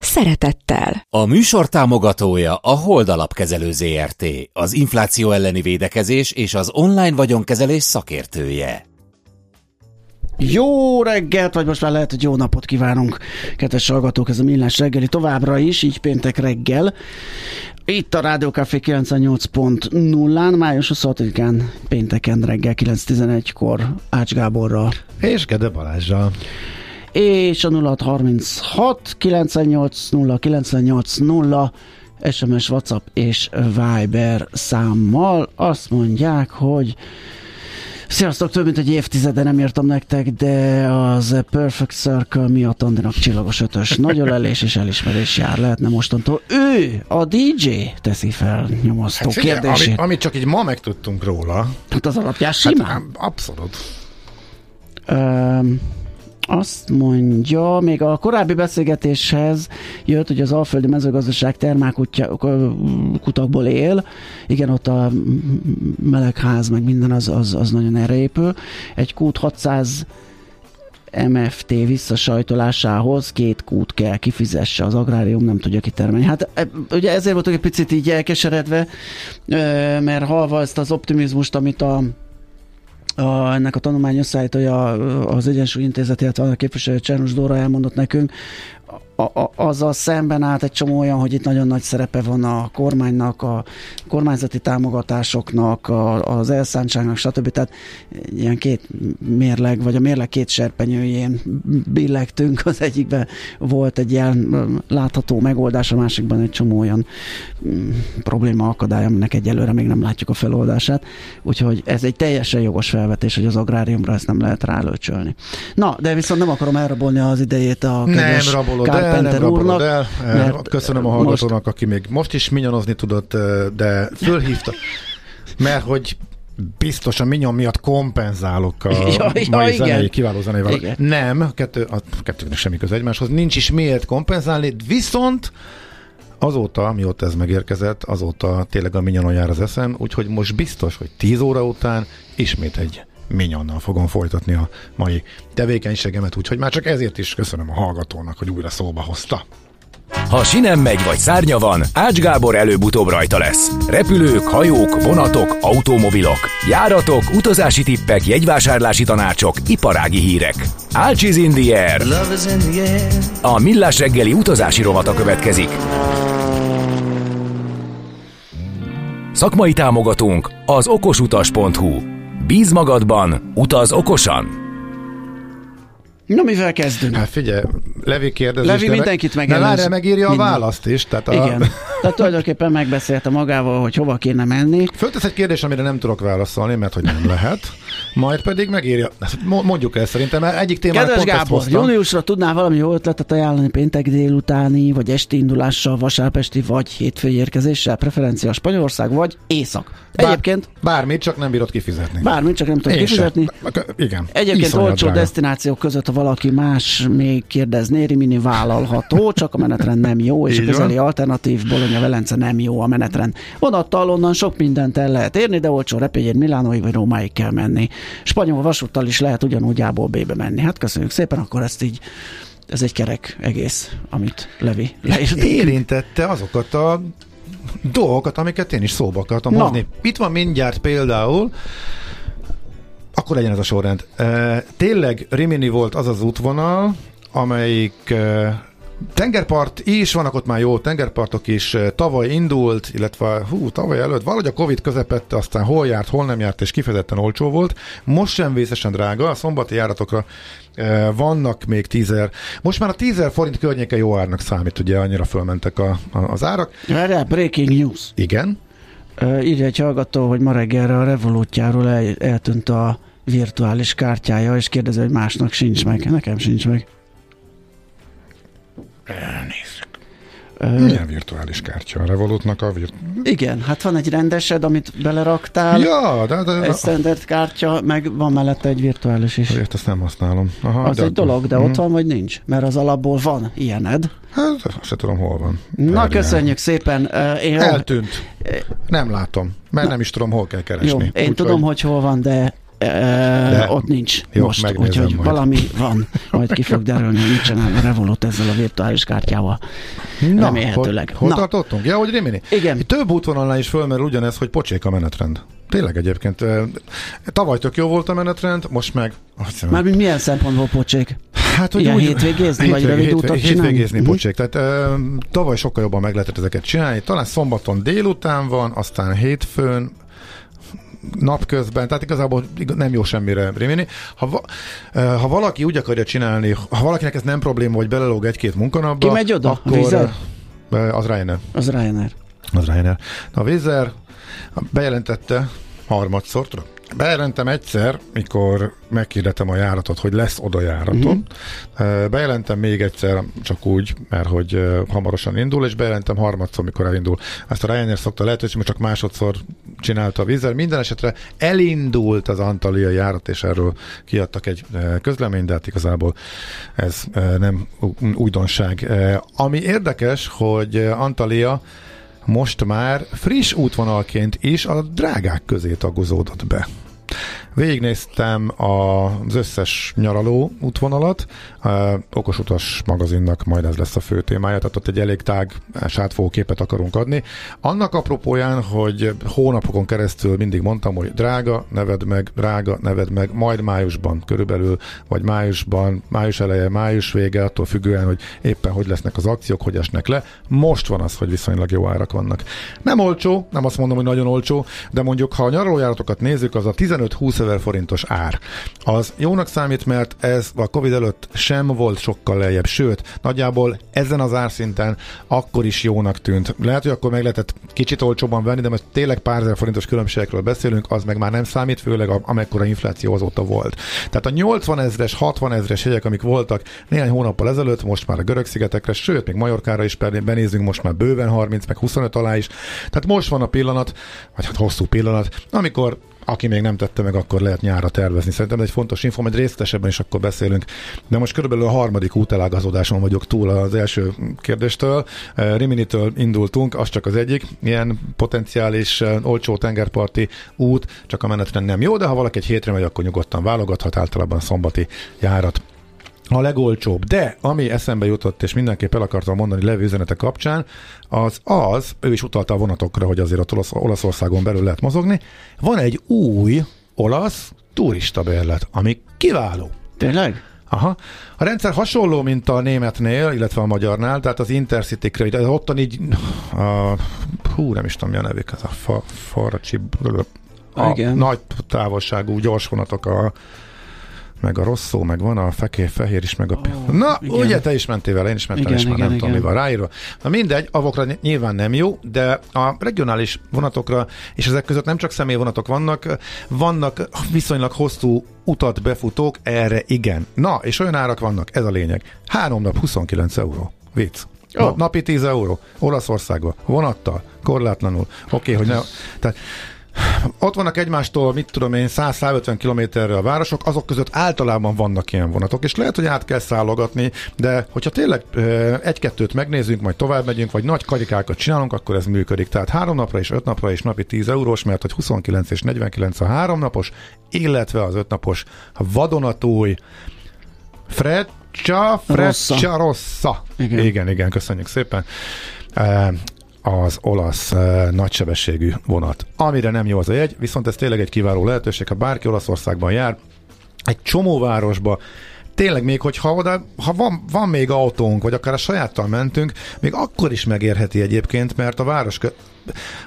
szeretettel. A műsor támogatója a Hold Alapkezelő ZRT, az infláció elleni védekezés és az online vagyonkezelés szakértője. Jó reggelt, vagy most már lehet, hogy jó napot kívánunk, kedves hallgatók, ez a Millás reggeli továbbra is, így péntek reggel. Itt a Rádió Café 98.0-án, május 26-án, pénteken reggel 9.11-kor Ács Gáborral. És Gede Balázsral. És a 0636 980 980 SMS, WhatsApp és Viber számmal azt mondják, hogy Sziasztok, több mint egy évtizede nem írtam nektek, de az Perfect Circle miatt Andinak csillagos ötös nagy ölelés és elismerés jár. Lehetne mostantól ő, a DJ teszi fel nyomasztó hát kérdését. Amit, amit csak így ma megtudtunk róla. Hát az alapján simán. Hát, abszolút. Um, azt mondja, még a korábbi beszélgetéshez jött, hogy az alföldi mezőgazdaság termálkutakból él. Igen, ott a melegház, meg minden az, az, az nagyon erre épül. Egy kút 600 MFT visszasajtolásához két kút kell kifizesse, az agrárium nem tudja kitermelni. Hát e, ugye ezért voltunk egy picit így elkeseredve, mert halva ezt az optimizmust, amit a a, ennek a tanulmány összeállítója az Egyensúly Intézet, illetve a képviselő Csernus Dóra elmondott nekünk, a, a, azzal szemben állt egy csomó olyan, hogy itt nagyon nagy szerepe van a kormánynak, a kormányzati támogatásoknak, a, az elszántságnak, stb. Tehát ilyen két mérleg, vagy a mérleg két serpenyőjén billegtünk. Az egyikben volt egy ilyen látható megoldás, a másikban egy csomó olyan mm, probléma akadály, aminek egyelőre még nem látjuk a feloldását. Úgyhogy ez egy teljesen jogos felvetés, hogy az agráriumra ezt nem lehet rálőcsölni. Na, de viszont nem akarom elrabolni az idejét a nem rabolod el, nem úrnak. El. Mert Köszönöm a hallgatónak, most... aki még most is minyonozni tudott, de fölhívta, mert hogy biztos a minyon miatt kompenzálok a ja, ja, mai igen. zenei, kiváló zenével. Igen. Nem, kettő, a kettőnek semmi köze egymáshoz, nincs is miért kompenzálni, viszont azóta, mióta ez megérkezett, azóta tényleg a minyonon jár az eszem, úgyhogy most biztos, hogy 10 óra után ismét egy minyonnal fogom folytatni a mai tevékenységemet, úgyhogy már csak ezért is köszönöm a hallgatónak, hogy újra szóba hozta. Ha sinem megy vagy szárnya van, Ács Gábor előbb-utóbb rajta lesz. Repülők, hajók, vonatok, automobilok, járatok, utazási tippek, jegyvásárlási tanácsok, iparági hírek. Ács is in the air. A Millás reggeli utazási rovata következik. Szakmai támogatónk az okosutas.hu Bíz magadban, utaz okosan! Na, mivel kezdünk? Hát figyelj, Levi kérdezi. Levi mindenkit megelőz. De várja, megírja Minden. a választ is. Tehát a... Igen. Tehát tulajdonképpen megbeszélte magával, hogy hova kéne menni. Föltesz egy kérdés, amire nem tudok válaszolni, mert hogy nem lehet. Majd pedig megírja. Mondjuk el szerintem, mert egyik témát Kedves pont Gábor, júniusra tudnál valami jó ötletet ajánlani péntek délutáni, vagy esti indulással, vasárpesti, vagy hétfői érkezéssel, preferencia Spanyolország, vagy Észak. Egyébként... Bár, bármit, csak nem bírod kifizetni. Bármit, csak nem tudod kifizetni. Sem. Igen. Egyébként olcsó destinációk között, ha valaki más még kérdezné, Rimini vállalható, csak a menetrend nem jó, és Így a közeli van. alternatív Bologna Velence nem jó a menetrend. Vonattal onnan sok mindent el lehet érni, de olcsó repényért Milánóig vagy Rómáig kell menni. Spanyol vasúttal is lehet ugyanúgy A-ból B-be menni. Hát köszönjük szépen, akkor ezt így ez egy kerek egész, amit Levi leírt. Érintette azokat a dolgokat, amiket én is szóba akartam Na. hozni. Itt van mindjárt például akkor legyen ez a sorrend. E, tényleg Rimini volt az az útvonal, amelyik tengerpart is, vannak ott már jó tengerpartok is, tavaly indult, illetve hú, tavaly előtt valahogy a Covid közepette, aztán hol járt, hol nem járt, és kifejezetten olcsó volt. Most sem vészesen drága, a szombati járatokra e, vannak még tízer. Most már a tízer forint környéke jó árnak számít, ugye annyira fölmentek a, a, az árak. Erre breaking news. Igen. Uh, írja egy hallgató, hogy ma reggelre a Revolutjáról el, eltűnt a virtuális kártyája, és kérdezi, hogy másnak sincs meg. Nekem sincs meg. Elnézzük. Milyen virtuális kártya? A Revolutnak a virt... Igen, hát van egy rendesed, amit beleraktál, Ja, de, de, egy standard kártya, meg van mellette egy virtuális is. Ezt ezt nem használom. Aha, Az de egy dolog, de Mhm. ott van vagy nincs? Mert az alapból van ilyened. Hát, se tudom, hol van. Na, köszönjük szépen. Én, Eltűnt. Nem látom, mert nem is tudom, hol kell keresni. jó, én Úgyhogy- tudom, hogy hol van, de, De- ott nincs jó, most, úgyhogy majd. valami van, majd ki fog derülni, hogy mit csinál a Revolut ezzel a virtuális kártyával. Na, remélhetőleg. Hol, hol Na. tartottunk? Ja, hogy Rimini. Igen. Több útvonalnál is fölmerül ugyanez, hogy pocsék a menetrend. Tényleg egyébként. Tavaly tök jó volt a menetrend, most meg... Mármint milyen szempontból pocsék? Hát, Ilyen hétvégézni, vagy rövid utat csinálni? Hétvégézni Mhm. pocsék. Tehát ö, tavaly sokkal jobban meg lehetett ezeket csinálni. Talán szombaton délután van, aztán hétfőn, napközben, tehát igazából ig- nem jó semmire rémini. Ha, va, ha valaki úgy akarja csinálni, ha valakinek ez nem probléma, hogy belelóg egy-két munkanapba, Ki megy oda? Akkor Vizer? ö, az Ryanair. Az Ryanair. Az Ryanair. Na, a Vizer bejelentette harmadszor, tudom, Bejelentem egyszer, mikor meghirdettem a járatot, hogy lesz oda járatom. Uh-huh. Bejelentem még egyszer, csak úgy, mert hogy hamarosan indul, és bejelentem harmadszor, mikor elindul. Ezt a Ryanair szokta lehetőség, mert csak másodszor csinálta a vízer. Minden esetre elindult az Antalya járat, és erről kiadtak egy közleményt, de hát igazából ez nem újdonság. Ami érdekes, hogy Antalya most már friss útvonalként is a drágák közé tagozódott be. Végignéztem az összes nyaraló útvonalat, uh, Okos Utas magazinnak majd ez lesz a fő témája, tehát ott egy elég tág sátfogó képet akarunk adni. Annak apropóján, hogy hónapokon keresztül mindig mondtam, hogy drága, neved meg, drága, neved meg, majd májusban körülbelül, vagy májusban, május eleje, május vége, attól függően, hogy éppen hogy lesznek az akciók, hogy esnek le. Most van az, hogy viszonylag jó árak vannak. Nem olcsó, nem azt mondom, hogy nagyon olcsó, de mondjuk, ha a nyaralójáratokat nézzük, az a 15-20 ezer forintos ár. Az jónak számít, mert ez a Covid előtt sem volt sokkal lejjebb, sőt, nagyjából ezen az árszinten akkor is jónak tűnt. Lehet, hogy akkor meg lehetett kicsit olcsóban venni, de most tényleg pár ezer forintos különbségekről beszélünk, az meg már nem számít, főleg amekkora infláció azóta volt. Tehát a 80 ezres, 60 ezres jegyek, amik voltak néhány hónappal ezelőtt, most már a görög szigetekre, sőt, még Majorkára is benézünk, most már bőven 30, meg 25 alá is. Tehát most van a pillanat, vagy hát hosszú pillanat, amikor aki még nem tette meg, akkor lehet nyára tervezni. Szerintem egy fontos info, majd részletesebben is akkor beszélünk. De most körülbelül a harmadik útelágazódáson vagyok túl az első kérdéstől. Eh, Riminitől indultunk, az csak az egyik. Ilyen potenciális eh, olcsó tengerparti út, csak a menetrend nem jó, de ha valaki egy hétre megy, akkor nyugodtan válogathat, általában a szombati járat a legolcsóbb. De ami eszembe jutott, és mindenképp el akartam mondani levő üzenete kapcsán, az az, ő is utalta a vonatokra, hogy azért ott Olasz, Olaszországon belül lehet mozogni, van egy új olasz turista bérlet, ami kiváló. Tényleg? Aha. A rendszer hasonló, mint a németnél, illetve a magyarnál, tehát az Intercity-kre, de ottan így, a, hú, nem is tudom, mi a nevük, ez a fa, faracsi, a Igen. nagy távolságú gyorsvonatok a meg a rossz szó, meg van a fekér, fehér is, meg a... Oh, Na, igen. ugye te is mentél vele, én is mentem, Igen, és már igen, nem tudom, mi igen. van ráírva. Na mindegy, avokra ny- nyilván nem jó, de a regionális vonatokra, és ezek között nem csak személyvonatok vannak, vannak viszonylag hosszú utat befutók, erre igen. Na, és olyan árak vannak, ez a lényeg. Három nap 29 euró. Vicc. Oh. Napi 10 euró. Olaszországba. Vonattal. Korlátlanul. Oké, okay, hogy ne... Tehát ott vannak egymástól, mit tudom én, 100-150 kilométerre a városok, azok között általában vannak ilyen vonatok, és lehet, hogy át kell szállogatni, de hogyha tényleg egy-kettőt megnézzünk, majd tovább megyünk, vagy nagy karikákat csinálunk, akkor ez működik. Tehát három napra és öt napra és napi 10 eurós, mert hogy 29 és 49 a három napos, illetve az öt napos vadonatúj Freccia, Rossa. Freccia Rossa. Igen. Igen. igen, igen, köszönjük szépen. Az olasz uh, nagysebességű vonat. Amire nem jó az a jegy, viszont ez tényleg egy kiváló lehetőség, ha bárki Olaszországban jár, egy csomó városba, tényleg még, hogyha oda, ha van, van még autónk, vagy akár a sajáttal mentünk, még akkor is megérheti egyébként, mert a város kö-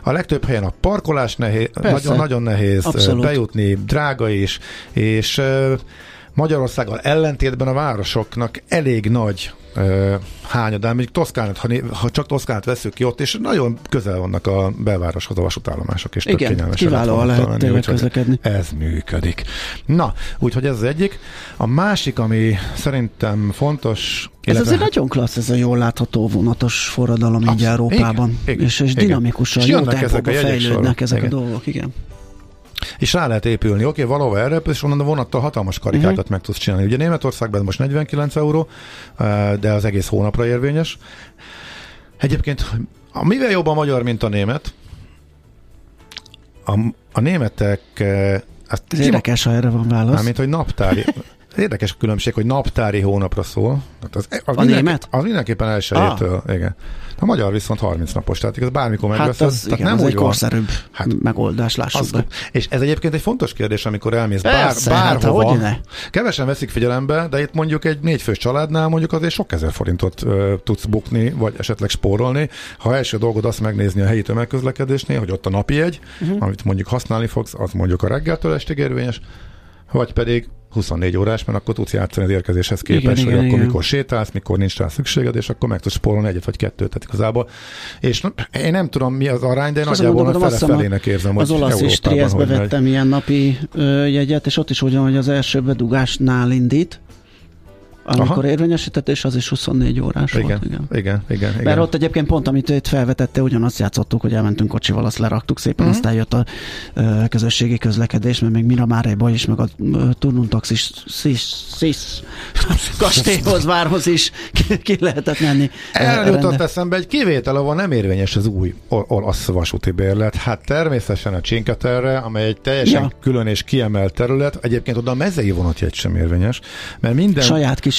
a legtöbb helyen a parkolás nehéz, nagyon, nagyon nehéz Abszolút. Bejutni, drága is, és uh, Magyarországgal ellentétben a városoknak elég nagy hányadán, mondjuk Toszkánát, ha, né- ha csak Toszkánát veszük ki ott, és nagyon közel vannak a belvároshoz a vasútállomások, és Igen, tök kiválóan lehet tényleg közlekedni. Ez működik. Na, úgyhogy ez az egyik. A másik, ami szerintem fontos, Ez azért nagyon klassz, ez a jól látható vonatos forradalom így Absz- Európában. igen, és, és igen. dinamikusan, És jó ezek tempóban jegyek fejlődnek ezek Igen. a dolgok, igen. És rá lehet épülni. Oké, valahol erre, és onnan a vonattal hatalmas karikákat uh-huh. meg tudsz csinálni. Ugye Németországban most 49 euró, eh, de az egész hónapra érvényes. Egyébként, mivel jobb a magyar, mint a német, a, a németek eh, ezt Ez érdekes, ha erre van válasz. Mármint, hogy naptári. Érdekes különbség, hogy naptári hónapra szól. Tehát az, az A mindenki- német? Az mindenképpen elsőjétől, igen. A magyar viszont 30 napos, tehát igaz bármikor Hát megveszed. az, tehát igen, nem az úgy egy korszerűbb Hát, megoldás, lássuk Az, be. és ez egyébként egy fontos kérdés, amikor elmész bár, Persze, hát bárhova. hogy ne? Kevesen veszik figyelembe, de itt mondjuk egy négyfős családnál mondjuk azért sok ezer forintot ö, tudsz bukni, vagy esetleg spórolni. Ha első dolgod azt megnézni a helyi tömegközlekedésnél, hogy ott a napi Mhm. uh-huh. amit mondjuk használni fogsz, az mondjuk a reggeltől estig érvényes, vagy pedig 24 órás, mert akkor tudsz játszani az érkezéshez képest, Igen, hogy igen, akkor igen. mikor sétálsz, mikor nincs rá szükséged, és akkor meg tudsz spórolni egyet vagy kettőt, tehát igazából. És én nem tudom mi az arány, de én És nagyjából azt fele felének érzem, Az hogy olasz Európában Trieste vettem ilyen napi ö, jegyet, és ott is úgy van, hogy az első bedugásnál indít, amikor Aha. érvényesített, és az is 24 órás Igen, volt. Igen. igen, igen, igen. Mert ott egyébként pont, amit itt felvetette, ugyanazt játszottuk, hogy elmentünk kocsival, azt leraktuk szépen, Mhm. uh-huh. aztán jött a ö, közösségi közlekedés, mert még Miramáréba is, meg a ö, Turnun taxis szis, szis, kastélyhoz, várhoz is ki, ki lehetett menni. Erről Ö, jutott rende- eszembe, egy kivétel, ahol nem érvényes az új olasz vasúti bérlet. Hát természetesen a Cinqueterre, amely egy teljesen ja. külön és kiemelt terület. Egyébként oda a mezei vonatjegy sem érvényes, mert minden Saját kis,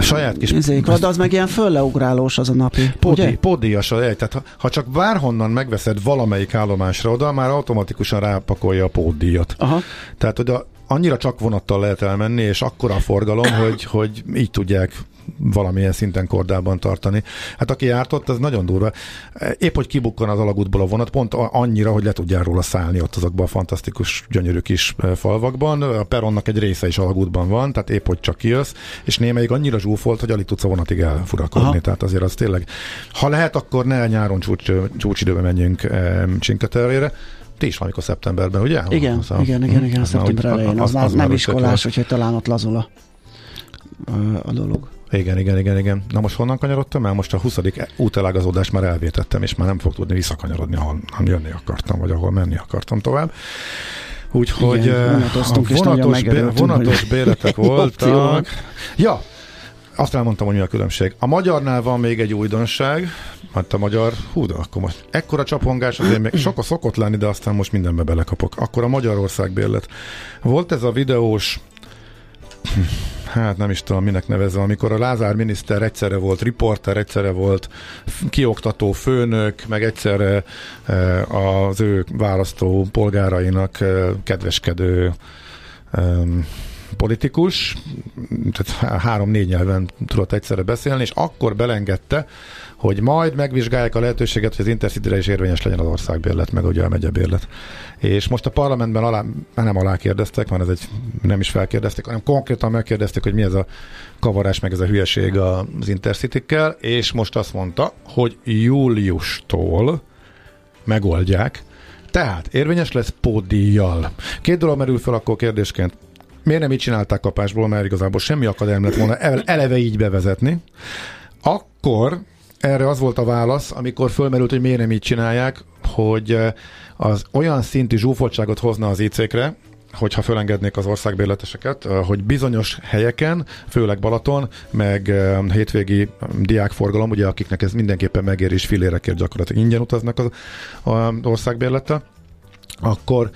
saját kis- izék van, de az meg ilyen fölleugrálós az a napi, ugye? podíjas a. Tehát ha, ha csak bárhonnan megveszed valamelyik állomásra oda, már automatikusan rápakolja a póddíjat. Aha. Tehát oda annyira csak vonattal lehet elmenni, és akkora a forgalom, hogy, hogy így tudják valamilyen szinten kordában tartani. Hát aki járt ott, az nagyon durva. Épp, hogy kibukkan az alagútból a vonat, pont annyira, hogy le tudjál róla szállni ott azokban a fantasztikus, gyönyörű kis falvakban. A peronnak egy része is alagútban van, tehát épp, hogy csak kijössz, és némelyik annyira zsúfolt, hogy alig tudsz a vonatig elfurakodni. Aha. Tehát azért az tényleg, ha lehet, akkor ne nyáron csúcs, csúcsidőben menjünk eh, Csinketerére. Ti is valamikor szeptemberben, ugye? Igen, Az a- igen, igen, igen, a az már szeptember elején. Az, az, az már nem iskolás, úgyhogy talán ott lazul a, a dolog. Igen, igen, igen, igen. Na most honnan kanyarodtam el? Most a 20. útelágazódást már elvétettem, és már nem fog tudni visszakanyarodni, ahol nem jönni akartam, vagy ahol menni akartam tovább. Úgyhogy Igen, eh, a vonatos, bé- vonatos hogy- béletek voltak. Ja, azt elmondtam, hogy mi a különbség. A magyarnál van még egy újdonság, hát a magyar, hú, de akkor most ekkora csapongás, azért még sok szokott lenni, de aztán most mindenbe belekapok. Akkor a Magyarország bérlet. Volt ez a videós hát nem is tudom, minek nevezem, amikor a Lázár miniszter egyszerre volt riporter, egyszerre volt kioktató főnök, meg egyszerre eh, az ő választó polgárainak eh, kedveskedő politikus, tehát há- három-négy nyelven tudott egyszerre beszélni, és akkor belengedte, hogy majd megvizsgálják a lehetőséget, hogy az Intercity-re is érvényes legyen az országbérlet, meg ugye a megyebérlet. És most a parlamentben alá, nem alá kérdeztek, már ez egy, nem is felkérdezték, hanem konkrétan megkérdezték, hogy mi ez a kavarás, meg ez a hülyeség az Intercity-kkel, és most azt mondta, hogy júliustól megoldják, tehát érvényes lesz pódíjjal. Két dolog merül fel akkor kérdésként. Miért nem így csinálták kapásból, mert igazából semmi akadálya nem lett volna el- eleve így bevezetni. Akkor erre az volt a válasz, amikor fölmerült, hogy miért nem így csinálják, hogy eh, az olyan szintű zsúfoltságot hozna az IC-kre, hogyha fölengednék az országbérleteseket, eh, hogy bizonyos helyeken, főleg Balaton, meg eh, hétvégi diákforgalom, ugye akiknek ez mindenképpen megér és fillérekért gyakorlatilag ingyen utaznak az, az országbérlettel, akkor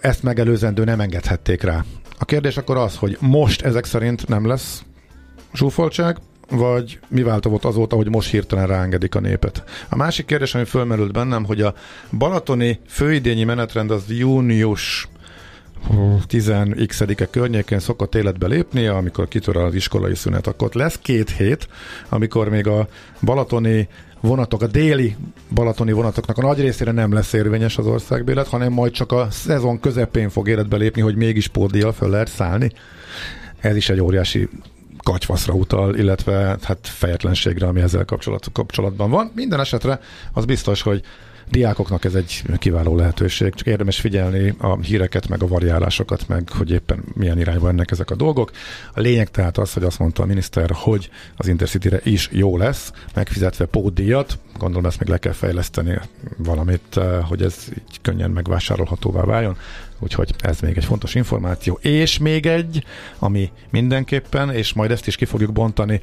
ezt megelőzendő nem engedhették rá. A kérdés akkor az, hogy most ezek szerint nem lesz zsúfoltság, vagy mi változott azóta, hogy most hirtelen ráengedik a népet. A másik kérdés, ami fölmerült bennem, hogy a balatoni főidényi menetrend az június 10x-e környékén szokott életbe lépni, amikor kitör az iskolai szünet, akkor lesz két hét, amikor még a balatoni vonatok, a déli balatoni vonatoknak a nagy részére nem lesz érvényes az országbélet, hanem majd csak a szezon közepén fog életbe lépni, hogy mégis pótdíjjal föl lehet szállni. Ez is egy óriási katyfaszra utal, illetve hát fejetlenségre, ami ezzel kapcsolat, kapcsolatban van. Minden esetre az biztos, hogy diákoknak ez egy kiváló lehetőség, csak érdemes figyelni a híreket, meg a variálásokat, meg hogy éppen milyen irányba ennek ezek a dolgok. A lényeg tehát az, hogy azt mondta a miniszter, hogy az Intercity-re is jó lesz, megfizetve pótdíjat, gondolom ezt meg le kell fejleszteni valamit, eh, hogy ez így könnyen megvásárolhatóvá váljon, úgyhogy ez még egy fontos információ. És még egy, ami mindenképpen, és majd ezt is ki fogjuk bontani,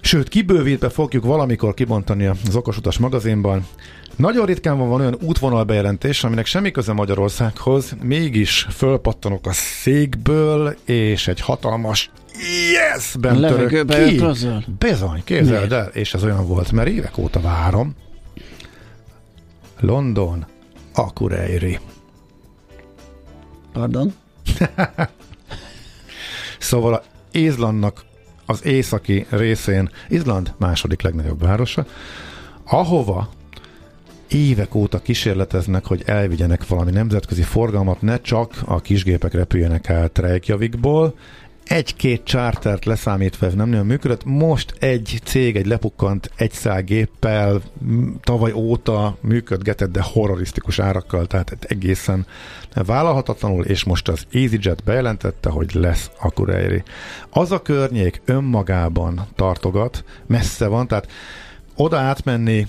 Sőt, kibővítve fogjuk valamikor kibontani az Okosutas magazinban. Nagyon ritkán van, van olyan útvonal bejelentés, aminek semmi köze Magyarországhoz, mégis fölpattanok a székből, és egy hatalmas yes-ben török ki. Bizony, képzeld el, és ez olyan volt, mert évek óta várom. London, Akureyri. Pardon? szóval a Izlandnak az északi részén, Izland második legnagyobb városa, ahova évek óta kísérleteznek, hogy elvigyenek valami nemzetközi forgalmat, ne csak a kisgépek repüljenek át Reykjavikból, egy-két chartert leszámítva nem nagyon működött. Most egy cég, egy lepukkant egy géppel tavaly óta működgetett, de horrorisztikus árakkal, tehát egészen vállalhatatlanul, és most az EasyJet bejelentette, hogy lesz Akureyri. Az a környék önmagában tartogat, messze van, tehát oda átmenni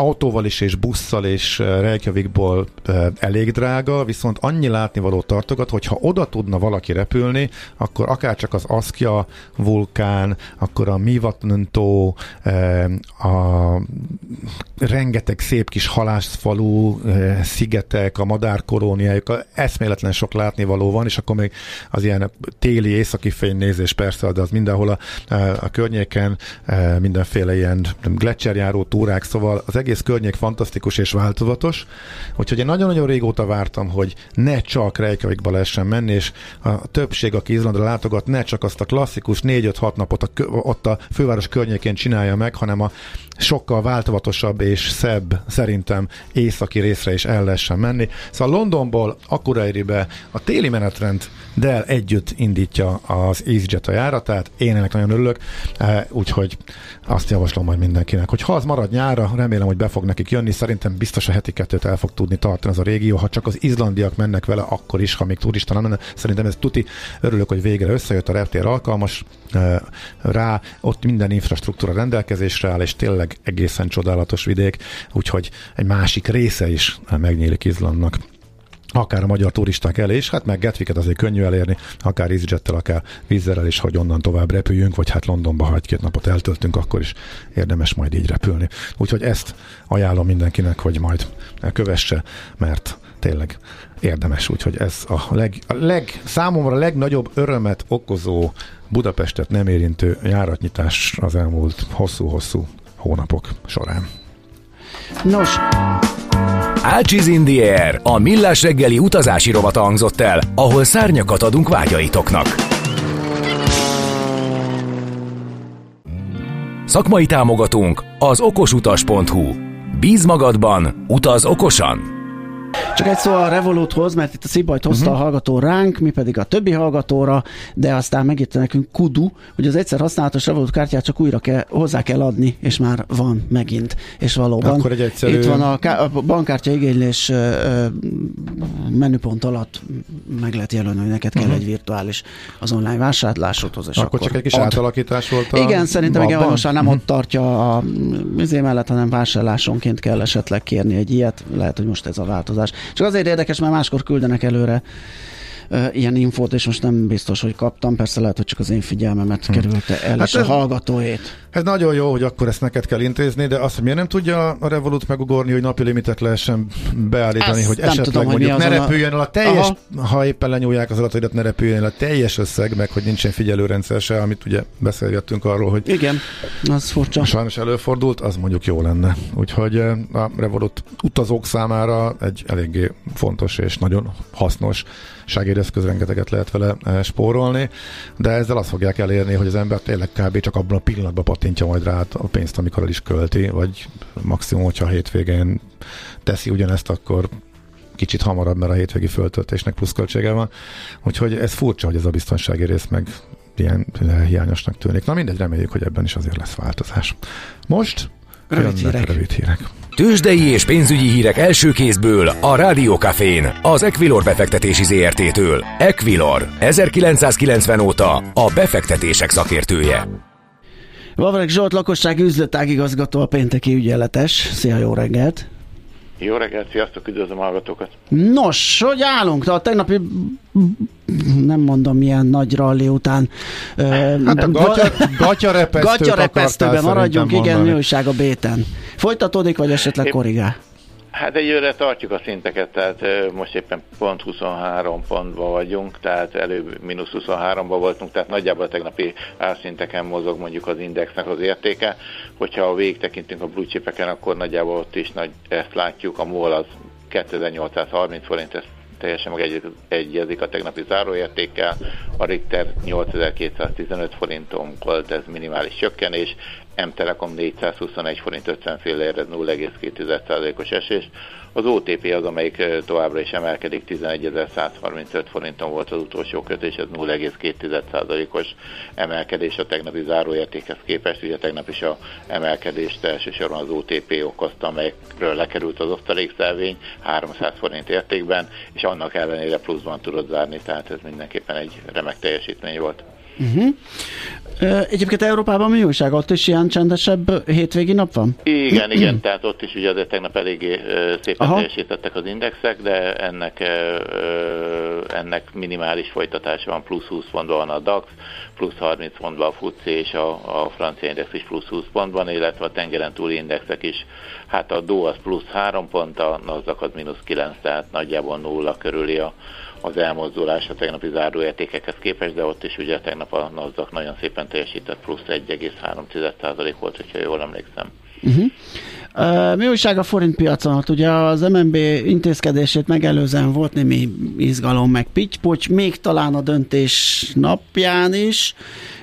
autóval is és busszal és Reykjavikból elég drága, viszont annyi látnivaló tartogat, hogyha oda tudna valaki repülni, akkor akár csak az Aszkja vulkán, akkor a Mivatnöntó, eh, a rengeteg szép kis halászfalú, szigetek, a madárkolóniájuk, eszméletlen sok látnivaló van, és akkor még az ilyen téli északi fénynézés persze, de az mindenhol a, a környéken mindenféle ilyen gletszerjáró túrák, szóval az egész egész környék fantasztikus és változatos, úgyhogy én nagyon-nagyon régóta vártam, hogy ne csak Reykjavikba lehessen menni, és a többség, aki Izlandra látogat, ne csak azt a klasszikus 4-5-6 napot a, ott a főváros környékén csinálja meg, hanem a sokkal változatosabb és szebb szerintem északi részre is el lehessen menni. Szóval Londonból Akureyribe a téli menetrend Dell együtt indítja az EasyJet a járatát, én ennek nagyon örülök, eh, úgyhogy azt javaslom majd mindenkinek, hogy ha az marad nyára, remélem, hogy be fog nekik jönni, szerintem biztos a heti kettőt el fog tudni tartani az a régió, ha csak az izlandiak mennek vele, akkor is, ha még turista nem menne, szerintem ez tuti, örülök, hogy végre összejött a reptér alkalmas eh, rá, ott minden infrastruktúra rendelkezésre áll, és tényleg egészen csodálatos vidék, úgyhogy egy másik része is megnyílik Izlandnak akár a magyar turisták elé is, hát meg Getviket azért könnyű elérni, akár EasyJet-tel, akár vízzel is, hogy onnan tovább repüljünk, vagy hát Londonba, ha egy-két napot eltöltünk, akkor is érdemes majd így repülni. Úgyhogy ezt ajánlom mindenkinek, hogy majd kövesse, mert tényleg érdemes, úgyhogy ez a, leg, a leg, számomra legnagyobb örömet okozó Budapestet nem érintő járatnyitás az elmúlt hosszú-hosszú hónapok során. Nos, Ácsiz in the Air, a millás reggeli utazási rovata hangzott el, ahol szárnyakat adunk vágyaitoknak. Szakmai támogatónk az okosutas.hu. Bíz magadban, utaz okosan! Csak egy szó a Revoluthoz, mert itt a Szibajt hozta uh-huh. a hallgató ránk, mi pedig a többi hallgatóra, de aztán megírta nekünk Kudu, hogy az egyszer használatos Revolut kártyát csak újra kell, hozzá kell adni, és már van megint. És valóban Akkor egy egyszerű... itt van a, ká- a bankkártya igénylés menüpont alatt meg lehet jelölni, hogy neked kell uh-huh. egy virtuális az online vásárlásodhoz. És akkor, akkor csak egy kis ad. átalakítás volt a Igen, szerintem igen, most nem uh-huh. ott tartja a mizé mellett, hanem vásárlásonként kell esetleg kérni egy ilyet. Lehet, hogy most ez a változás. Csak azért érdekes, mert máskor küldenek előre ilyen infót, és most nem biztos, hogy kaptam. Persze lehet, hogy csak az én figyelmemet hmm. kerülte el, hát és ez, a hallgatóét. Ez nagyon jó, hogy akkor ezt neked kell intézni, de azt, hogy miért nem tudja a Revolut megugorni, hogy napi limitet lehessen beállítani, ezt hogy esetleg tudom, mondjuk hogy ne repüljön el a teljes, Aha. ha éppen lenyúlják az adatodat, ne repüljön el a teljes összeg, meg hogy nincsen figyelőrendszer se, amit ugye beszélgettünk arról, hogy igen, az furcsa. Sajnos előfordult, az mondjuk jó lenne. Úgyhogy a Revolut utazók számára egy eléggé fontos és nagyon hasznos segédeszköz, rengeteget lehet vele eh, spórolni, de ezzel azt fogják elérni, hogy az ember tényleg kb. csak abban a pillanatban patintja majd rá a pénzt, amikor el is költi, vagy maximum, hogyha a hétvégén teszi ugyanezt, akkor kicsit hamarabb, mert a hétvégi föltöltésnek plusz költsége van. Úgyhogy ez furcsa, hogy ez a biztonsági rész meg ilyen hiányosnak tűnik. Na mindegy, reméljük, hogy ebben is azért lesz változás. Most rövid hírek. rövid hírek. Tőzsdei és pénzügyi hírek első kézből a Rádiókafén, az Equilor befektetési ZRT-től. Equilor, 1990 óta a befektetések szakértője. Vavreg Zsolt, lakossági üzletágigazgató, a pénteki ügyeletes. Szia, jó reggelt! Jó reggelt, sziasztok, üdvözlöm a hallgatókat! Nos, hogy állunk? A tegnapi nem mondom milyen nagy ralli után. Hát a gatya, gatyarepesztőt gatyarepesztőben maradjunk, igen, mi újság a béten. Folytatódik, vagy esetleg korrigál? Hát egyőre tartjuk a szinteket, tehát most éppen pont 23 pontban vagyunk, tehát előbb mínusz 23-ban voltunk, tehát nagyjából a tegnapi árszinteken mozog mondjuk az indexnek az értéke. Hogyha a végig tekintünk a blue chipeken, akkor nagyjából ott is nagy, ezt látjuk, a MOL az 2830 forint, ez teljesen megegyezik a tegnapi záróértékkel, a Richter 8215 forinton volt ez minimális csökkenés, M-Telekom 421 forint 50 fillérre 0,2%-os esés, az OTP az, amelyik továbbra is emelkedik, 11.135 forinton volt az utolsó kötés, ez 0,2%-os emelkedés a tegnapi záróértékhez képest. Ugye tegnap is a emelkedést elsősorban az OTP okozta, amelyekről lekerült az osztalékszelvény 300 forint értékben, és annak ellenére pluszban tudott zárni, tehát ez mindenképpen egy remek teljesítmény volt. Uh-huh. Egyébként Európában mi újság? Ott is ilyen csendesebb hétvégi nap van? Igen, igen, tehát ott is ugye azért tegnap eléggé szépen Aha. teljesítettek az indexek, de ennek, ennek minimális folytatása van, plusz 20 pontban van a DAX, plusz 30 pontban a FUCI és a, a francia index is plusz 20 pontban, illetve a tengeren túli indexek is. Hát a DO az plusz 3 pont, a NASDAQ az mínusz 9, tehát nagyjából nulla körüli a, az elmozdulás a tegnapi záróértékekhez képest, de ott is ugye tegnap a NASDAQ nagyon szépen teljesített, plusz 1,3% volt, hogyha jól emlékszem. Uh-huh. Uh, mi újság a forint piacon? Hát ugye az MNB intézkedését megelőzően volt némi izgalom, meg pitty még talán a döntés napján is,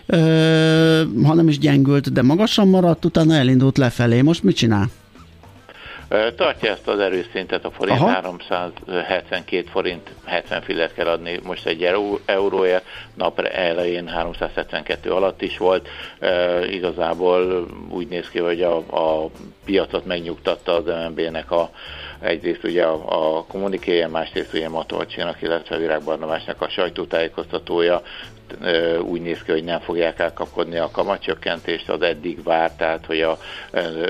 uh, ha nem is gyengült, de magasan maradt, utána elindult lefelé. Most mit csinál? Tartja ezt az erőszintet, a forint Aha. 372 forint 70 fillet kell adni most egy euróért, nap elején 372 alatt is volt. E, igazából úgy néz ki, hogy a, a piacot megnyugtatta az MNB-nek a egyrészt ugye a, a kommunikéje, másrészt ugye Matolcsinak, illetve Virág Barnabásnak a sajtótájékoztatója úgy néz ki, hogy nem fogják elkapkodni a kamatcsökkentést, az eddig vár, tehát hogy a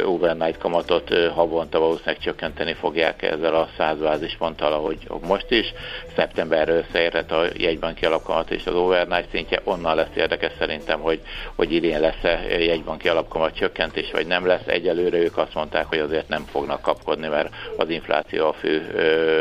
overnight kamatot havonta valószínűleg csökkenteni fogják ezzel a 100 bázisponttal, ahogy most is. Szeptemberre összeérhet a jegybanki alapkamat és az overnight szintje, onnan lesz érdekes szerintem, hogy, hogy idén lesz-e jegybanki alapkamat csökkentés, vagy nem lesz. Egyelőre ők azt mondták, hogy azért nem fognak kapkodni, mert az infláció a fő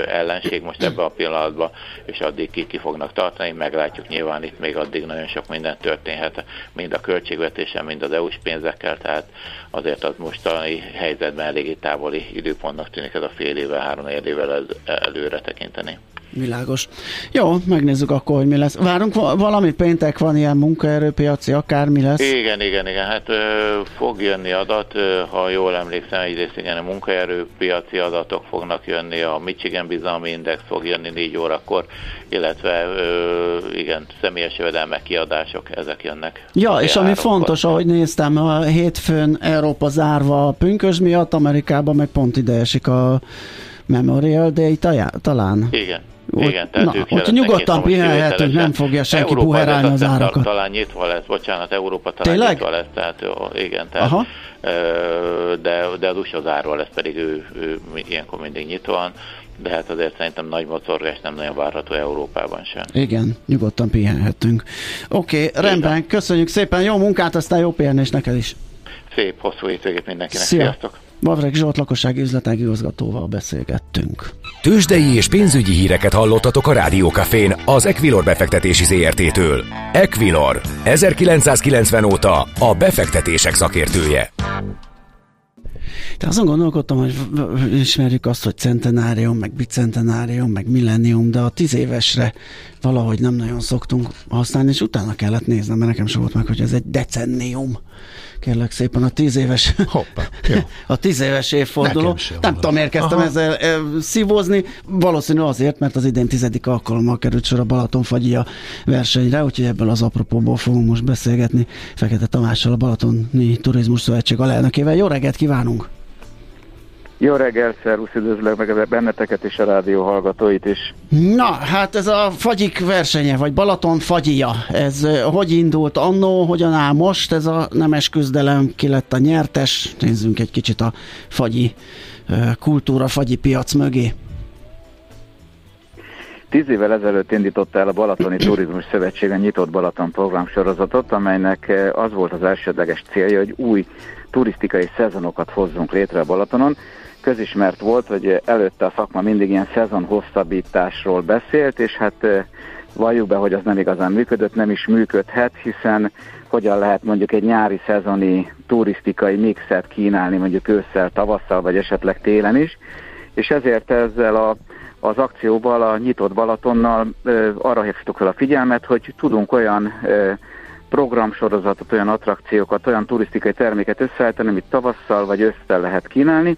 ellenség most ebben a pillanatban, és addig ki, ki fognak tartani, meglátjuk nyilván itt még addig nagyon sok minden történhet, mind a költségvetésen, mind az EU-s pénzekkel, tehát azért az mostani helyzetben eléggé távoli időpontnak tűnik ez a fél évvel, három évvel előre tekinteni. Világos. Jó, megnézzük akkor, hogy mi lesz. Várunk valami péntek, van ilyen munkaerőpiaci, akármi lesz? Igen, igen, igen. Hát ö, fog jönni adat, ö, ha jól emlékszem, egyrészt igen, a munkaerőpiaci adatok fognak jönni, a Michigan Bizalmi Index fog jönni négy órakor, illetve ö, igen, személyes jövedelmek, kiadások, ezek jönnek. Ja, és ami fontos, ahogy néztem, a hétfőn Európa zárva a pünkös miatt, Amerikában meg pont ide esik a Memorial Day talán. Igen, igen, tehát na, ők hogyha nyugodtan pihenhetünk, nem fogja senki Európa puherálni az árakat. Talán nyitva lesz, bocsánat, Európa talán Tényleg? nyitva lesz, tehát igen, tehát, Aha. de, de az USA zárva lesz, pedig ő, ő ilyenkor mindig nyitva van de hát azért szerintem nagy mocorgás nem nagyon várható Európában sem. Igen, nyugodtan pihenhetünk. Oké, okay, rendben, köszönjük szépen, jó munkát, aztán jó pihenés neked is. Szép, hosszú hétvégét mindenkinek, Szia. sziasztok! Mavreg Zsolt lakossági üzletági igazgatóval beszélgettünk. Tőzsdei és pénzügyi híreket hallottatok a Rádiókafén az Equilor befektetési ZRT-től. Equilor, 1990 óta a befektetések szakértője. De azon gondolkodtam, hogy ismerjük azt, hogy centenárium, meg bicentenárium, meg millennium, de a tíz évesre valahogy nem nagyon szoktunk használni, és utána kellett néznem, mert nekem sem volt meg, hogy ez egy decennium kérlek szépen a tíz éves Hoppa. a tíz éves évforduló. Nem tudom, miért kezdtem Aha. ezzel e, szívozni. Valószínű azért, mert az idén tizedik alkalommal került sor a Balatonfagyi versenyre, úgyhogy ebből az apropóból fogunk most beszélgetni Fekete Tamással, a Balatoni Turizmus Szövetség alelnökével. Jó reggelt kívánunk! Jó reggel, szervusz, üdvözlök meg benneteket és a rádió hallgatóit is. Na, hát ez a fagyik versenye, vagy Balaton fagyia, ez hogy indult annó, hogyan áll most ez a nemes küzdelem, ki lett a nyertes, nézzünk egy kicsit a fagyi kultúra, fagyi piac mögé. Tíz évvel ezelőtt indította el a Balatoni Turizmus Szövetség a Nyitott Balaton program sorozatot, amelynek az volt az elsődleges célja, hogy új turisztikai szezonokat hozzunk létre a Balatonon, közismert volt, hogy előtte a szakma mindig ilyen szezon hosszabbításról beszélt, és hát valljuk be, hogy az nem igazán működött, nem is működhet, hiszen hogyan lehet mondjuk egy nyári szezoni turisztikai mixet kínálni mondjuk ősszel, tavasszal, vagy esetleg télen is, és ezért ezzel a, az akcióval, a nyitott Balatonnal arra hívtuk fel a figyelmet, hogy tudunk olyan programsorozatot, olyan attrakciókat, olyan turisztikai terméket összeállítani, amit tavasszal vagy ősszel lehet kínálni,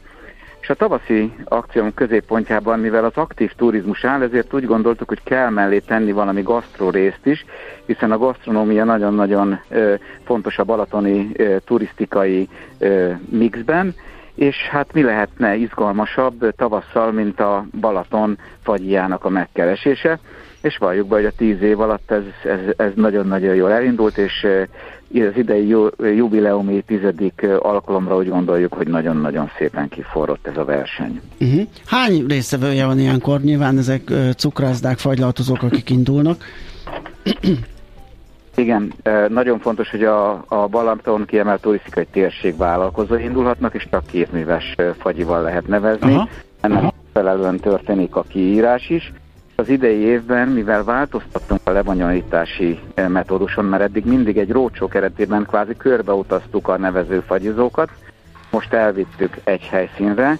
és a tavaszi akciónk középpontjában, mivel az aktív turizmus áll, ezért úgy gondoltuk, hogy kell mellé tenni valami gasztró részt is, hiszen a gasztronómia nagyon-nagyon fontos a balatoni turisztikai mixben, és hát mi lehetne izgalmasabb tavasszal, mint a Balaton fagyjának a megkeresése, és valljuk be, hogy a tíz év alatt ez, ez, nagyon-nagyon jól elindult, és az idei jubileumi tizedik alkalomra úgy gondoljuk, hogy nagyon-nagyon szépen kiforrott ez a verseny. Uh-huh. Hány résztvevője van ilyenkor? Nyilván ezek cukrászdák, fagylaltozók, akik indulnak. Igen, nagyon fontos, hogy a, a Balaton kiemelt turisztikai térség vállalkozói indulhatnak, és csak kétműves fagyival lehet nevezni. Aha. Ennek felelően történik a kiírás is. Az idei évben, mivel változtattunk a lebonyolítási eh, metóduson, mert eddig mindig egy rócsó keretében kvázi körbeutaztuk a nevező fagyizókat, most elvittük egy helyszínre,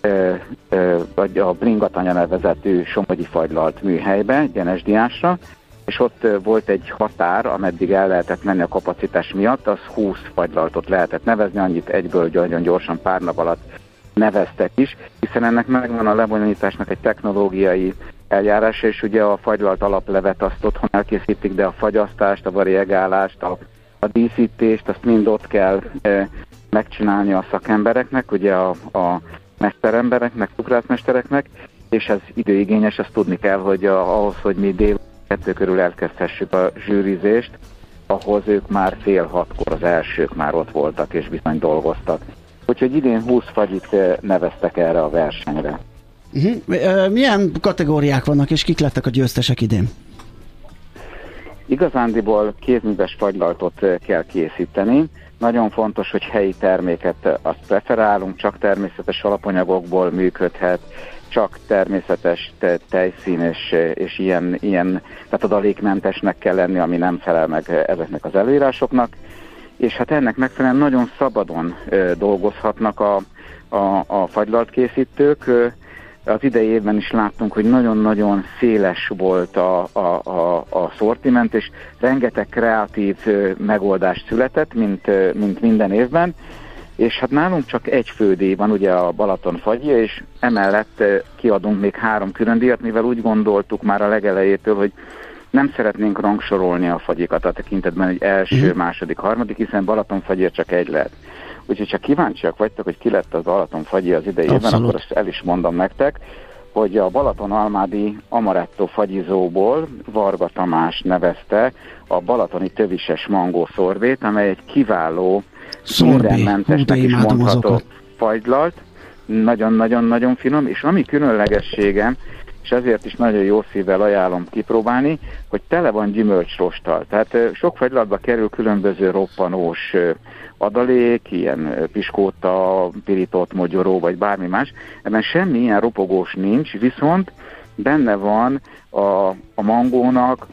eh, eh, vagy a Bringatanya nevezetű Somogyi fagylalt műhelybe, Gyenesdiásra, és ott volt egy határ, ameddig el lehetett menni a kapacitás miatt, az 20 fagylaltot lehetett nevezni, annyit egyből nagyon gyorsan pár nap alatt neveztek is, hiszen ennek megvan a lebonyolításnak egy technológiai eljárása, és ugye a fagylalt alaplevet azt otthon elkészítik, de a fagyasztást, a variegálást, a, a díszítést, azt mind ott kell e, megcsinálni a szakembereknek, ugye a, a mesterembereknek, cukrászmestereknek, és ez időigényes, azt tudni kell, hogy a, ahhoz, hogy mi dél kettő körül elkezdhessük a zsűrizést, ahhoz ők már fél hatkor az elsők már ott voltak és bizony dolgoztak. Úgyhogy idén 20 fagyit neveztek erre a versenyre. Uh-huh. Milyen kategóriák vannak, és kik lettek a győztesek idén? Igazándiból kézműves fagylaltot kell készíteni. Nagyon fontos, hogy helyi terméket azt preferálunk, csak természetes alapanyagokból működhet, csak természetes te, tejszín és, és ilyen, ilyen, tehát adalékmentesnek kell lenni, ami nem felel meg ezeknek az előírásoknak. És hát ennek megfelelően nagyon szabadon dolgozhatnak a, a, a fagylalt készítők. Az idei évben is láttunk, hogy nagyon-nagyon széles volt a, a, a, a szortiment, és rengeteg kreatív megoldás született, mint, mint minden évben, és hát nálunk csak egy fődíj van, ugye a Balaton fagyja, és emellett kiadunk még három külön díjat, mivel úgy gondoltuk már a legelejétől, hogy nem szeretnénk rangsorolni a fagyikat a tekintetben, hogy első, uh-huh. második, harmadik, hiszen Balaton fagyja csak egy lehet. Úgyhogy csak kíváncsiak vagytok, hogy ki lett az Balaton fagyi az idejében, akkor ezt el is mondom nektek, hogy a Balaton Almádi Amaretto fagyizóból Varga Tamás nevezte a balatoni tövises mangó szorvét, amely egy kiváló, mindenmentesnek is mondható fagylalt, nagyon-nagyon-nagyon finom, és ami különlegességem, és ezért is nagyon jó szívvel ajánlom kipróbálni, hogy tele van gyümölcsrostal. Tehát sok fagylatba kerül különböző roppanós adalék, ilyen piskóta, pirított mogyoró, vagy bármi más. Ebben semmi ilyen ropogós nincs, viszont benne van a, a mangónak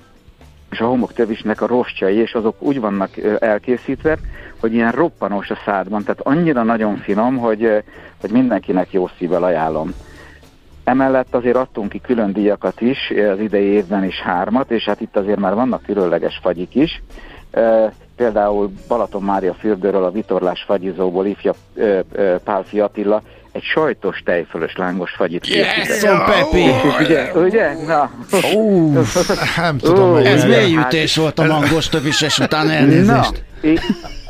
és a homoktövisnek a rostjai, és azok úgy vannak elkészítve, hogy ilyen roppanós a szádban, tehát annyira nagyon finom, hogy, hogy mindenkinek jó szívvel ajánlom. Emellett azért adtunk ki külön díjakat is, az idei évben is hármat, és hát itt azért már vannak különleges fagyik is. például Balaton Mária fürdőről, a Vitorlás fagyizóból ifja Pálfi Attila egy sajtos tejfölös lángos fagyit yes, so Pepi! Ugye, ugye? Na. Nem tudom. Uh, ez mély ütés volt a mangos tövises után elnézést. Na,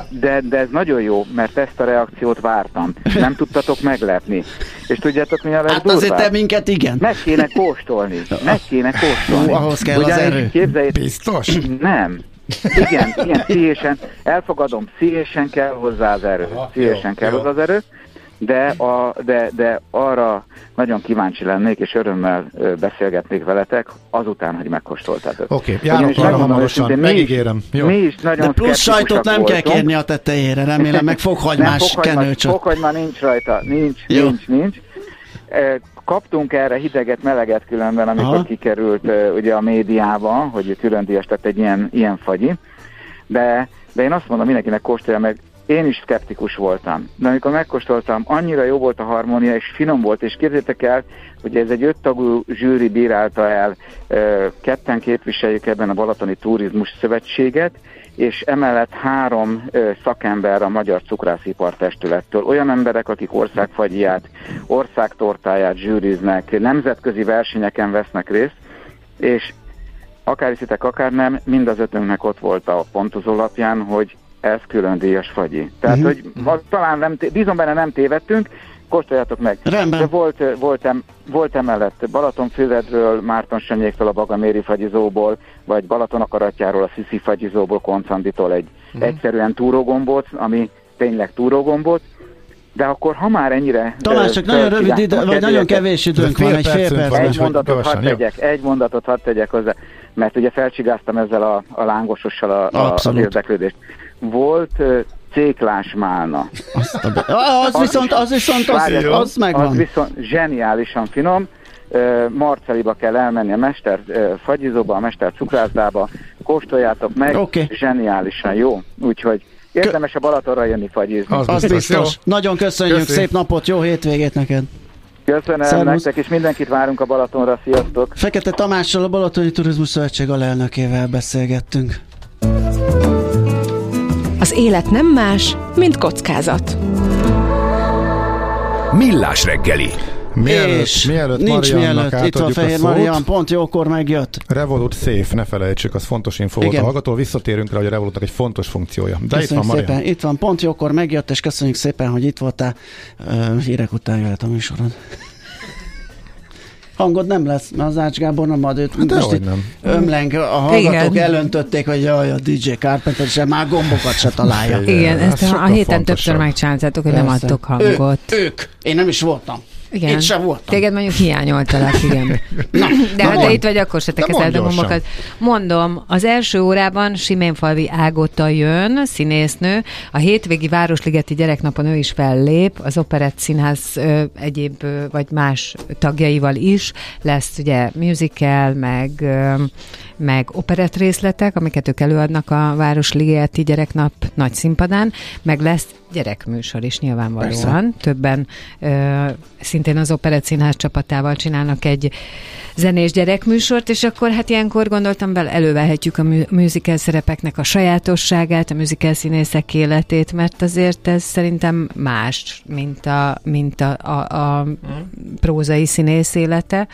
de, de ez nagyon jó, mert ezt a reakciót vártam. Nem tudtatok meglepni. És tudjátok, mi a legdurvább? Hát azért te minket igen. Meg kéne kóstolni. Meg kéne kóstolni. Uh, ahhoz kell Ugyanis, az erő. Képzeljét, Biztos? Nem. Igen, igen, szívésen, elfogadom, szívésen kell hozzá az erő. Szívésen kell hozzá az erő de, a, de, de arra nagyon kíváncsi lennék, és örömmel beszélgetnék veletek, azután, hogy megkóstoltátok. Oké, okay, járok arra hamarosan, megígérem. Jó. Mi is nagyon de plusz sajtot nem voltunk. kell kérni a tetejére, remélem, meg fokhagymás kenőcsöt. Fokhagyma nincs rajta, nincs, Jó. nincs, nincs. Kaptunk erre hideget, meleget különben, amikor Aha. kikerült ugye a médiában, hogy külön díjas lett egy ilyen, ilyen fagyi, de, de én azt mondom mindenkinek kóstolja meg, én is szkeptikus voltam. De amikor megkóstoltam, annyira jó volt a harmónia, és finom volt, és képzétek el, hogy ez egy öttagú zsűri bírálta el, ketten képviseljük ebben a Balatoni Turizmus Szövetséget, és emellett három szakember a Magyar Cukrászipar Testülettől. Olyan emberek, akik országfagyját, országtortáját zsűriznek, nemzetközi versenyeken vesznek részt, és akár hiszitek, akár nem, mind az ötünknek ott volt a pontozó alapján, hogy ez külön díjas fagyi. Tehát, uh-huh. hogy ha, talán nem, bízom benne nem tévedtünk, kóstoljátok meg. Rendben. De volt, volt, em, volt emellett Balatonfüredről, Márton Senyéktől a Bagaméri fagyizóból, vagy Balaton akaratjáról, a Sziszi fagyizóból, Koncanditól egy uh-huh. egyszerűen túrógombot, ami tényleg túrógombot, de akkor, ha már ennyire... Talán csak nagyon rövid idő, vagy nagyon kevés időnk van, egy fél perc. Egy mondatot hadd tegyek, egy mondatot hadd tegyek hozzá, mert ugye felcsigáztam ezzel a, a lángosossal a, a, az érdeklődést volt céklás málna. Azt a be... az, az, viszont, az viszont, az, várjál, az megvan. Az viszont zseniálisan finom. Marceliba kell elmenni a mester fagyizóba, a mester cukrászdába, kóstoljátok meg, okay. zseniálisan jó. Úgyhogy érdemes a Balatonra jönni fagyizni. Az, az biztos. biztos. Nagyon köszönjük, Köszi. szép napot, jó hétvégét neked. Köszönöm Szervusz. nektek, és mindenkit várunk a Balatonra, sziasztok! Fekete Tamással, a Balatoni Turizmus Szövetség alelnökével beszélgettünk. Az élet nem más, mint kockázat. Millás reggeli. Mielőtt, és mielőtt nincs mielőtt, itt a Fehér Marian, pont jókor megjött. Revolut Safe, ne felejtsük, az fontos info volt a hallgató, visszatérünk rá, hogy a Revolutnak egy fontos funkciója. De köszönjük itt van Marian. szépen, itt van, pont jókor megjött, és köszönjük szépen, hogy itt voltál. Uh, hírek után jöhet a műsorod hangod nem lesz, mert az Ács Gábor nem ad őt. Hát most itt nem. ömleng, a hallgatók Igen. elöntötték, hogy jaj, a DJ Carpenter sem már gombokat se találja. Igen, ezt a, a héten többször megcsináltátok, hogy Persze. nem adtok hangot. Ő, ők, én nem is voltam. Igen. Itt sem voltam. Téged mondjuk hiányoltalak, igen. Na, de na ha te itt vagy, akkor se teked a gombokat. Mondom, az első órában Siménfalvi Ágota jön, színésznő. A hétvégi Városligeti Gyereknapon ő is fellép, az Operett Színház ö, egyéb ö, vagy más tagjaival is. Lesz ugye musical, meg ö, meg operett részletek, amiket ők előadnak a Városligeti Gyereknap nagy színpadán, meg lesz gyerekműsor is nyilvánvalóan. Persze. Többen ö, szintén az Operett Színház csapatával csinálnak egy zenés gyerekműsort, és akkor hát ilyenkor gondoltam bele, elővehetjük a musical szerepeknek a sajátosságát, a musical színészek életét, mert azért ez szerintem más, mint a, mint a, a, a prózai színész élete,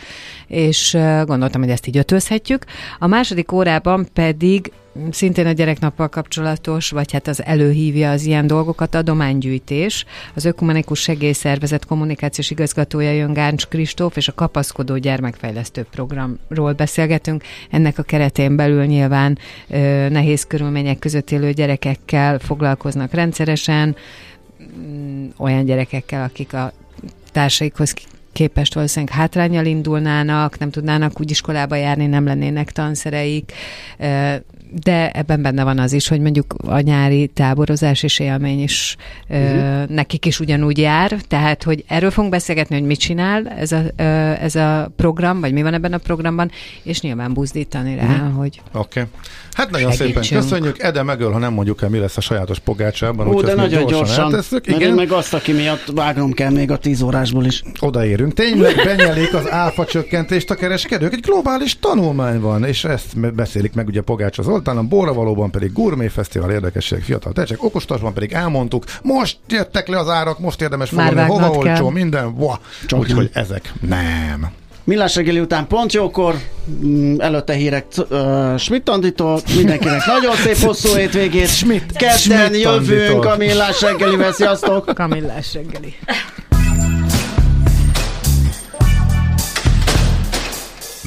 és gondoltam, hogy ezt így ötözhetjük. A második órában pedig szintén a gyereknappal kapcsolatos, vagy hát az előhívja az ilyen dolgokat, adománygyűjtés. Az Ökumenikus Segélyszervezet kommunikációs igazgatója jön Gáncs Kristóf, és a Kapaszkodó Gyermekfejlesztő Programról beszélgetünk. Ennek a keretén belül nyilván ö, nehéz körülmények között élő gyerekekkel foglalkoznak rendszeresen, mm, olyan gyerekekkel, akik a társaikhoz képest valószínűleg hátrányjal indulnának, nem tudnának úgy iskolába járni, nem lennének tanszereik, de ebben benne van az is, hogy mondjuk a nyári táborozás és élmény is uh-huh. nekik is ugyanúgy jár, tehát hogy erről fogunk beszélgetni, hogy mit csinál ez a, ez a program, vagy mi van ebben a programban, és nyilván buzdítani rá, uh-huh. hogy Oké. Okay. Hát nagyon segítsünk. szépen köszönjük. Ede megöl, ha nem mondjuk el, mi lesz a sajátos pogácsában. Ó, de nagyon gyorsan. gyorsan Igen. Én meg azt, aki miatt vágnom kell még a tíz órásból is. Odaérünk. Tényleg benyelik az áfa csökkentést a kereskedők. Egy globális tanulmány van, és ezt beszélik meg ugye Pogács az Zoltánon, Borravalóban pedig Gourmet Fesztivál érdekesség, fiatal tehetségek, Okostasban pedig elmondtuk, most jöttek le az árak, most érdemes fogni, hova olcsó, minden, úgyhogy ezek nem. Millás reggeli után pont jókor, mm, előtte hírek uh, Schmidt Anditól, mindenkinek nagyon szép hosszú hétvégét. Schmidt, Ketten Schmidt jövünk a Millás reggeli, sziasztok! A Millás reggeli.